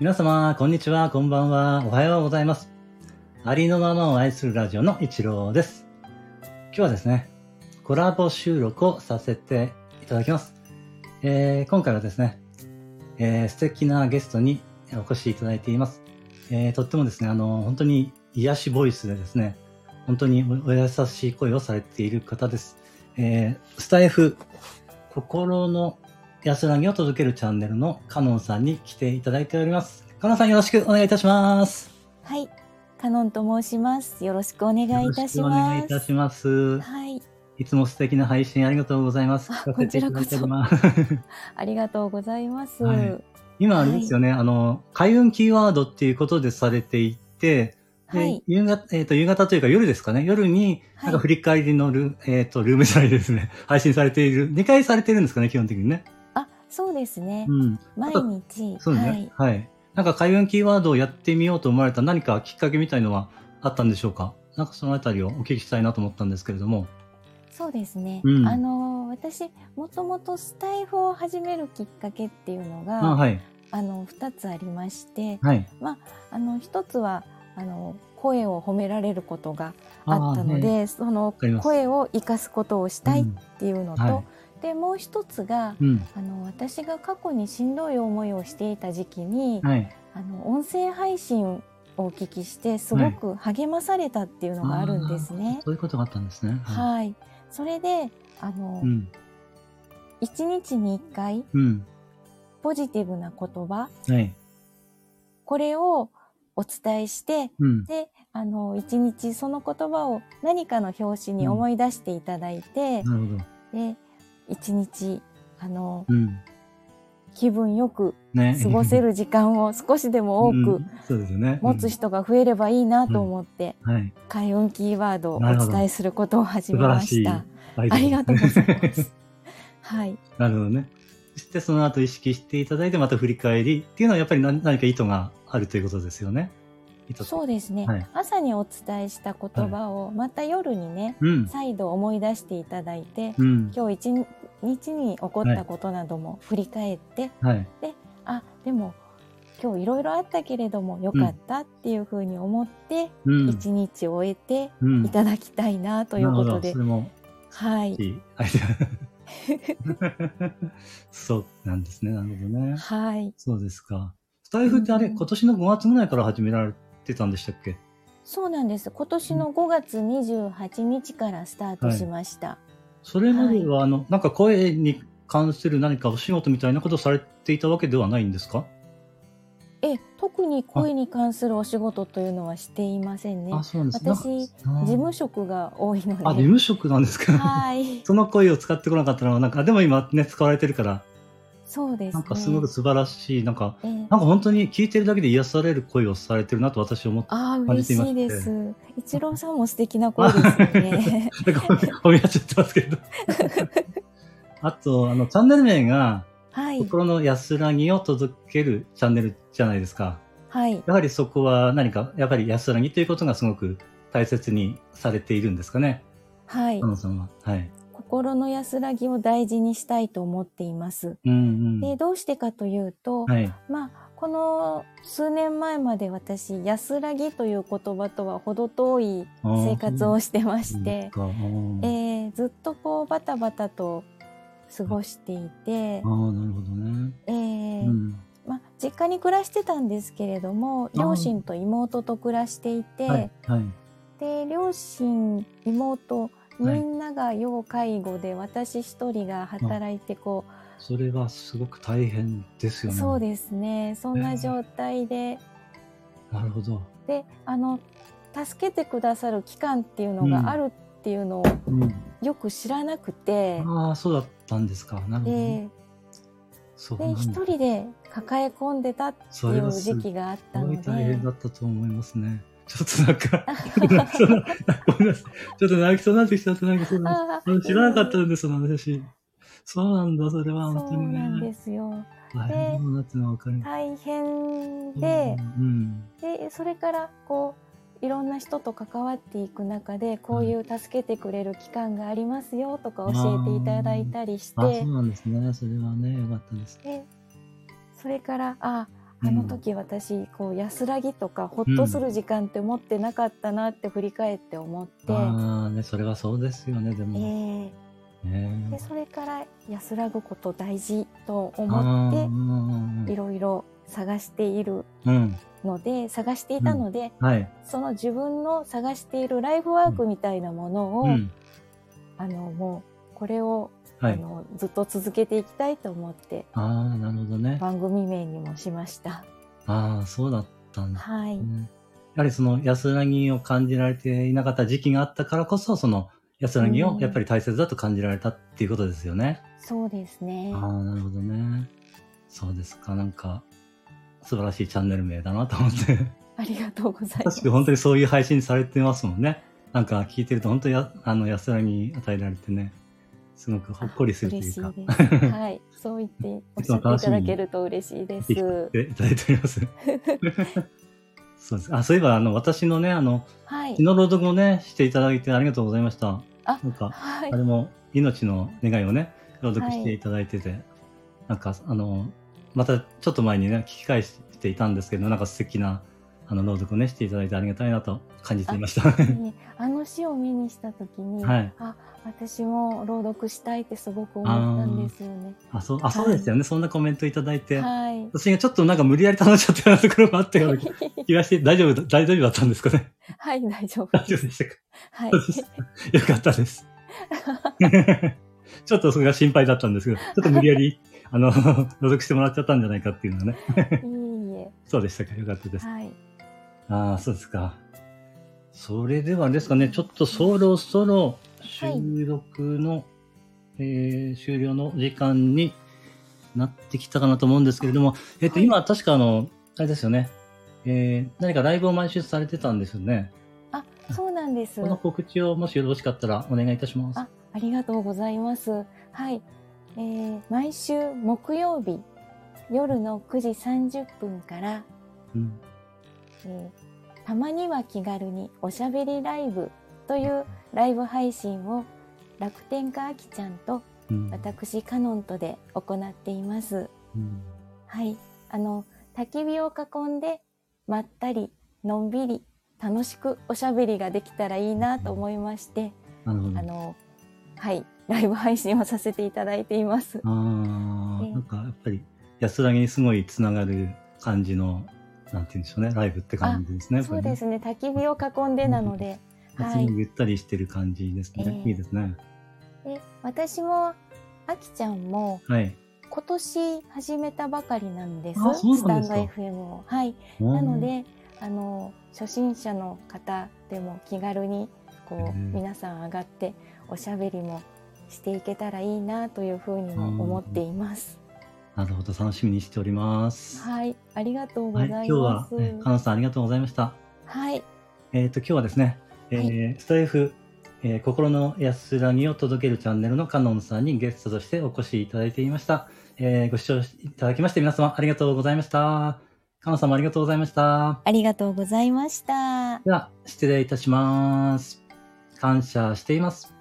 皆様、こんにちは、こんばんは、おはようございます。ありのままを愛するラジオの一郎です。今日はですね、コラボ収録をさせていただきます。えー今回はですね、えー素敵なゲストにお越しいただいています。えーとってもですね、あの、本当に癒しボイスでですね、本当にお優しい声をされている方です。えースタイフ、心の安らぎを届けるチャンネルのカノンさんに来ていただいております。カノンさんよろしくお願いいたします。はい、カノンと申します。よろしくお願いいたしよろくお願います。いたします。はい、いつも素敵な配信ありがとうございます。あ聞かせていただいております。ありがとうございます。はい今あれですよね、あの、開運キーワードっていうことでされていて、ではい夕方、えっ、と、夕方というか夜ですかね。夜に、はいなんか振り返りのル、えっ、と、ルームじゃないですね。配信されている。2回されてるんですかね、基本的にね。あ、そうですね。うん。毎日、そうね。はい。なんか開運キーワードをやってみようと思われた何かきっかけみたいのはあったんでしょうか？なんかそのあたりをお聞きしたいなと思ったんですけれども。そうですね。うんあの私もともとスタイフを始めるきっかけっていうのが、あはい。あの二つありまして、はい。あの一つはあの声を褒められることがあったので、その声を生かすことをしたいっていうのと、はいでもう一つがうん。あの私が過去にしんどい思いをしていた時期に、はい。あの音声配信をお聞きしてすごく励まされたっていうのがあるんですね。そういうことがあったんですね。い。はい、それであの、うん。一日に一回うん。ポジティブな言葉はい。これをお伝えしてうん。であの一日その言葉を何かの表紙に思い出していただいて、なるほど。で一日あのうん。気分よくね。過ごせる時間を少しでも多く。持つ人が増えればいいなと思って。開運キーワードをお伝えすることを始素めました。ありがとうございます。はい。なるほどね。そしてその後意識していただいてまた振り返りっていうのはやっぱり何何か意図があるということですよね。そうですね、はい朝にお伝えした言葉をまた夜にね、うん。再度思い出していただいて、うん。今日一日に起こったことなども振り返って、はい。あ、でも今日いろいろあったけれどもよかったっていうふうに思って、うん。一日終えてうんいただきたいなということで、はい。そうなんですね。なるほどね。はい。そうですか。スタイフってあれ、うん今年の5月ぐらいから始められてたんでしたっけ？そうなんです。今年の5月28日からスタートしました。それまでは、あの、なんか声に関する何かお仕事みたいなことをされていたわけではないんですか？え、特に声に関するお仕事というのはしていませんね。あ、そうなんです私、事務職が多いので。あ、事務職なんですか？はい。その声を使ってこなかったのは、なんか、でも今ね、使われてるから、そうですね。なんかすごく素晴らしい、なんか、ええなんか本当に聞いてるだけで癒される声をされてるなと私は思って、ああ、感嬉しじていましていです。一郎さんも素敵な声ですよね。なんか褒め合っちゃってますけど。あと、あの、チャンネル名が、はい。心の安らぎを届けるチャンネルじゃないですか。はい。やはりそこは何か、やっぱり安らぎということがすごく大切にされているんですかね。はいは。はい。心の安らぎを大事にしたいと思っています。うんうん。で、どうしてかというと、はい。まあ、この数年前まで私、安らぎという言葉とは程遠い生活をしてまして、えーずっとこうバタバタと過ごしていてあ、あ、なるほどね。えーうん。まあ、実家に暮らしてたんですけれども両親と妹と暮らしていて、はい。はい。で両親妹みはいんなが要介護で、私一人が働いてこそれはすごく大変ですう、よね。そうですねそんな状態で、なるほど。であの助けてくださる機関っていうのがあるっていうのをうん。よく知らなくて、ああ、そうだったんですか。なるほどね。で一人で抱え込んでたっていう時期があったのですごい大変だったと思いますね。ちょっとなんか、ごめんなさい。ちょっと泣きそうになってきちゃって、なんかその、ああの知らなかったんです、その話。そうなんだ、それは本当そうになんでね。すよ大変だなってのはわかる。大変でうん。でそれからこういろんな人と関わっていく中でこういう助けてくれる機関がありますよとか教えていただいたりしあ、てそうなんですね。それはね、よかったです。でそれからああの時私こう安らぎとかほっとする時間って持ってなかったなって振り返って思って、ああ、ね、それはそうですよね、でえも。ーねでそれから安らぐこと大事と思ってうんいろいろ探しているうん。ので探していたので、はい。その自分の探しているライフワークみたいなものを、うん。あのもうこれを、はい。あのずっと続けていきたいと思ってああ、なるほどね。番組名にもしました。ああ、そうだったんですはい、ね。やはりその安らぎを感じられていなかった時期があったからこそ、その安らぎをやっぱり大切だと感じられたっていうことですよね。そうですね。ああ、なるほどね。そうですか。なんか、素晴らしいチャンネル名だなと思って。ありがとうございます。確かに本当にそういう配信されてますもんね。なんか聞いてると本当にやあの安らぎ与えられてね、すごくほっこりするというか、い。はい、そう言っておっしゃっていただけると嬉しいです。聞いただいております。そうです。あ、そういえば、あの、私のね、あの、はい昨日。朗読をね、していただいてありがとうございました。あなんか、はいあ。れも命の願いをね、朗読していただいてて、なんか、あの、またちょっと前にね、聞き返していたんですけど、なんか素敵な、あの、朗読をね、していただいてありがたいなと感じていました。ねあの詩を目にしたときに、はいあ、私も朗読したいってすごく思ったんですよね。あ、そう、あ、そうですよね。そんなコメントいただいて、はい。私がちょっっとなんか無理やり頼んじゃったようなところもあったような気がして、大丈夫、大丈夫だったんですかね？はい、大丈夫大丈夫でしたか？はいよかったです。ちょっとそれが心配だったんですけど、ちょっと無理やり、あの、朗読してもらっちゃったんじゃないかっていうのはね。いいえ。そうでしたか。よかったです。はい。ああ、そうですか。それではですかね、ちょっとそろそろ収録の、えー終了の時間になってきたかなと思うんですけれども、えっ、と、はい今確かあの、あれですよね、えー何かライブを毎週されてたんですよね。あ、そうなんです。この告知をもしよろしかったらお願いいたします。あ、ありがとうございます。はい。えー毎週木曜日夜の9時30分から、うんえーたまには気軽におしゃべりライブというライブ配信を楽天家あきちゃんとうん私カノンとで行っています。うんはい。あの、焚き火を囲んでまったりのんびり楽しくおしゃべりができたらいいなと思いまして、なるほど。あの、はい、ライブ配信をさせていただいています。ああ、ええなんかやっぱり安らぎにすごいつながる感じの、なんて言うんでしょうね、ライブって感じですね。。そうですすね、焚き火を囲んでなので、はいゆったりしてる感じですね。ええいいですね。で私もあきちゃんもはい。今年始めたばかりなんです。スタンド FM を。はい。なので、あの、初心者の方でも気軽に、こう、うん皆さん上がっておしゃべりもしていけたらいいなというふうにも思っています。なるほど、楽しみにしております。はい。ありがとうごはい、ざい今日はま、す。えかなさんありがとうございました。はい。えっ、と、今日はですね、えースタイフ、えー心の安らぎを届けるチャンネルのカノンさんにゲストとしてお越しいただいていました。えーご視聴いただきまして皆様ありがとうございました。カノンさんもありがとうございました。ありがとうございました。では、失礼いたします。感謝しています。